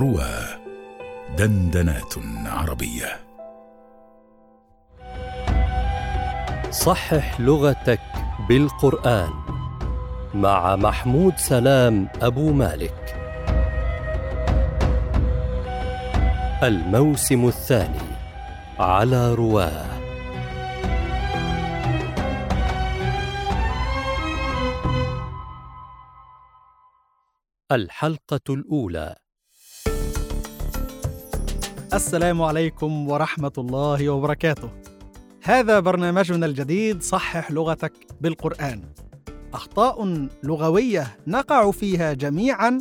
روى دندنات عربية. صحح لغتك بالقرآن مع محمود سلام أبو مالك. الموسم الثاني على رواه الحلقة الأولى. السلام عليكم ورحمة الله وبركاته. هذا برنامجنا الجديد صحح لغتك بالقرآن. أخطاء لغوية نقع فيها جميعا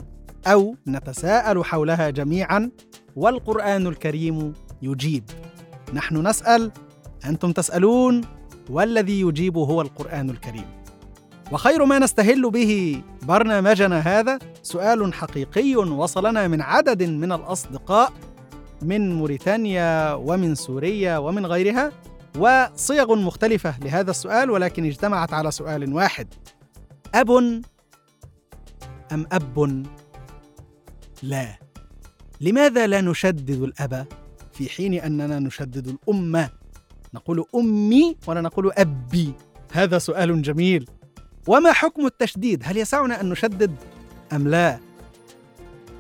أو نتساءل حولها جميعا والقرآن الكريم يجيب. نحن نسأل، أنتم تسألون، والذي يجيب هو القرآن الكريم. وخير ما نستهل به برنامجنا هذا سؤال حقيقي وصلنا من عدد من الأصدقاء من موريتانيا ومن سوريا ومن غيرها وصيغ مختلفة لهذا السؤال ولكن اجتمعت على سؤال واحد. أب أم أب لا؟ لماذا لا نشدد الأب في حين أننا نشدد الامه نقول أمي ولا نقول أبي؟ هذا سؤال جميل. وما حكم التشديد؟ هل يسعنا أن نشدد أم لا؟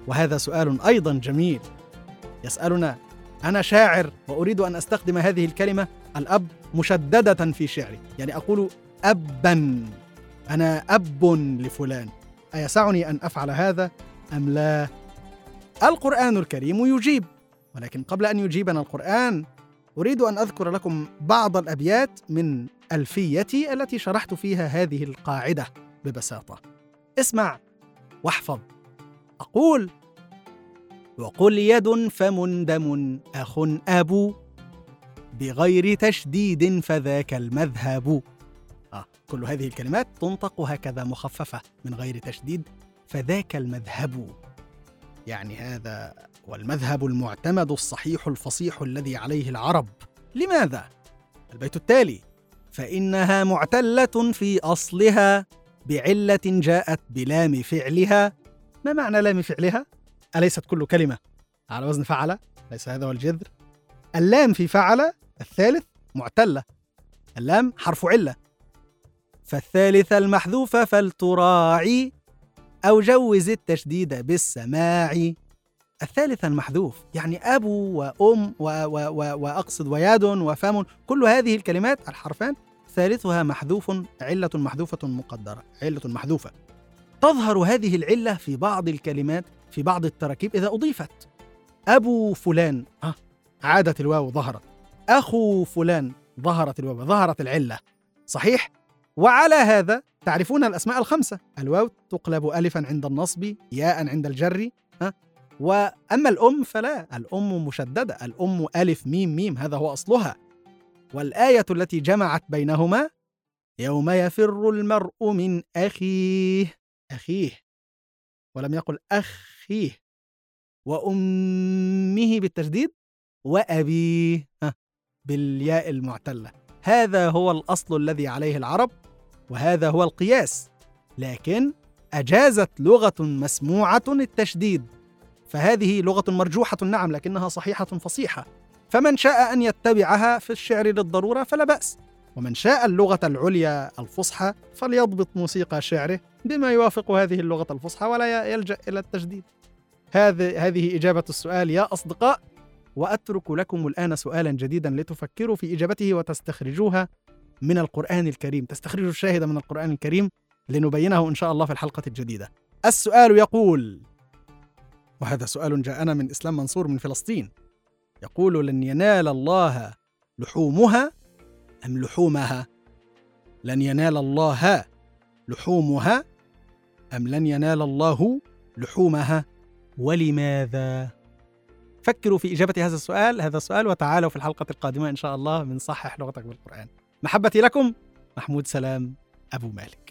وهذا سؤال أيضا جميل. يسألنا أنا شاعر وأريد أن أستخدم هذه الكلمة الأب مشددة في شعري يعني أقول أبا أنا أب لفلان أيسعني أن أفعل هذا أم لا؟ القرآن الكريم يجيب ولكن قبل أن يجيبنا القرآن أريد أن أذكر لكم بعض الأبيات من ألفيتي التي شرحت فيها هذه القاعدة ببساطة. اسمع واحفظ. أقول: وقل يد فمندم أخ أبو بغير تشديد فذاك المذهب. آه كل هذه الكلمات تنطق هكذا مخففة من غير تشديد فذاك المذهب. يعني هذا والمذهب المعتمد الصحيح الفصيح الذي عليه العرب. لماذا؟ البيت التالي: فإنها معتلة في أصلها بعلة جاءت بلام فعلها ما معنى لام فعلها؟ أليست كل كلمة على وزن فعل؟ ليس هذا هو الجذر؟ اللام في فعل الثالث معتلة. اللام حرف علة. فالثالث المحذوف فلتراعي أو جوز التشديد بالسماع. الثالث المحذوف يعني أبو وأم و و و وأقصد ويد وفم. كل هذه الكلمات الحرفان ثالثها محذوف علة محذوفة مقدرة علة محذوفة. تظهر هذه العلة في بعض الكلمات في بعض التراكيب إذا أضيفت. أبو فلان آه عادت الواو ظهرت. أخو فلان ظهرت الواو ظهرت العلة. صحيح؟ وعلى هذا تعرفون الأسماء الخمسة. الواو تقلب ألفا عند النصب ياء عند الجر ها وأما الأم فلا الأم مشددة الأم ألف ميم ميم هذا هو أصلها. والآية التي جمعت بينهما يوم يفر المرء من أخيه أخيه. ولم يقل أخيه وأمه بالتشديد وأبيه بالياء المعتلة. هذا هو الأصل الذي عليه العرب وهذا هو القياس. لكن أجازت لغة مسموعة التشديد فهذه لغة مرجوحة نعم لكنها صحيحة فصيحة. فمن شاء أن يتبعها في الشعر للضرورة فلا بأس. ومن شاء اللغة العليا الفصحى فليضبط موسيقى شعره بما يوافق هذه اللغة الفصحى ولا يلجأ إلى التجديد. هذه هذه إجابة السؤال يا أصدقاء وأترك لكم الآن سؤالا جديدا لتفكروا في إجابته وتستخرجوها من القرآن الكريم. تستخرجوا الشاهد من القرآن الكريم لنبينه إن شاء الله في الحلقة الجديدة. السؤال يقول وهذا سؤال جاءنا من إسلام منصور من فلسطين يقول لن ينال الله لحومها أم لحومها؟ لن ينال الله لحومها أم لن ينال الله لحومها؟ ولماذا؟ فكروا في إجابة هذا السؤال هذا السؤال وتعالوا في الحلقة القادمة إن شاء الله من صحح لغتك بالقرآن. محبتي لكم محمود سلام أبو مالك.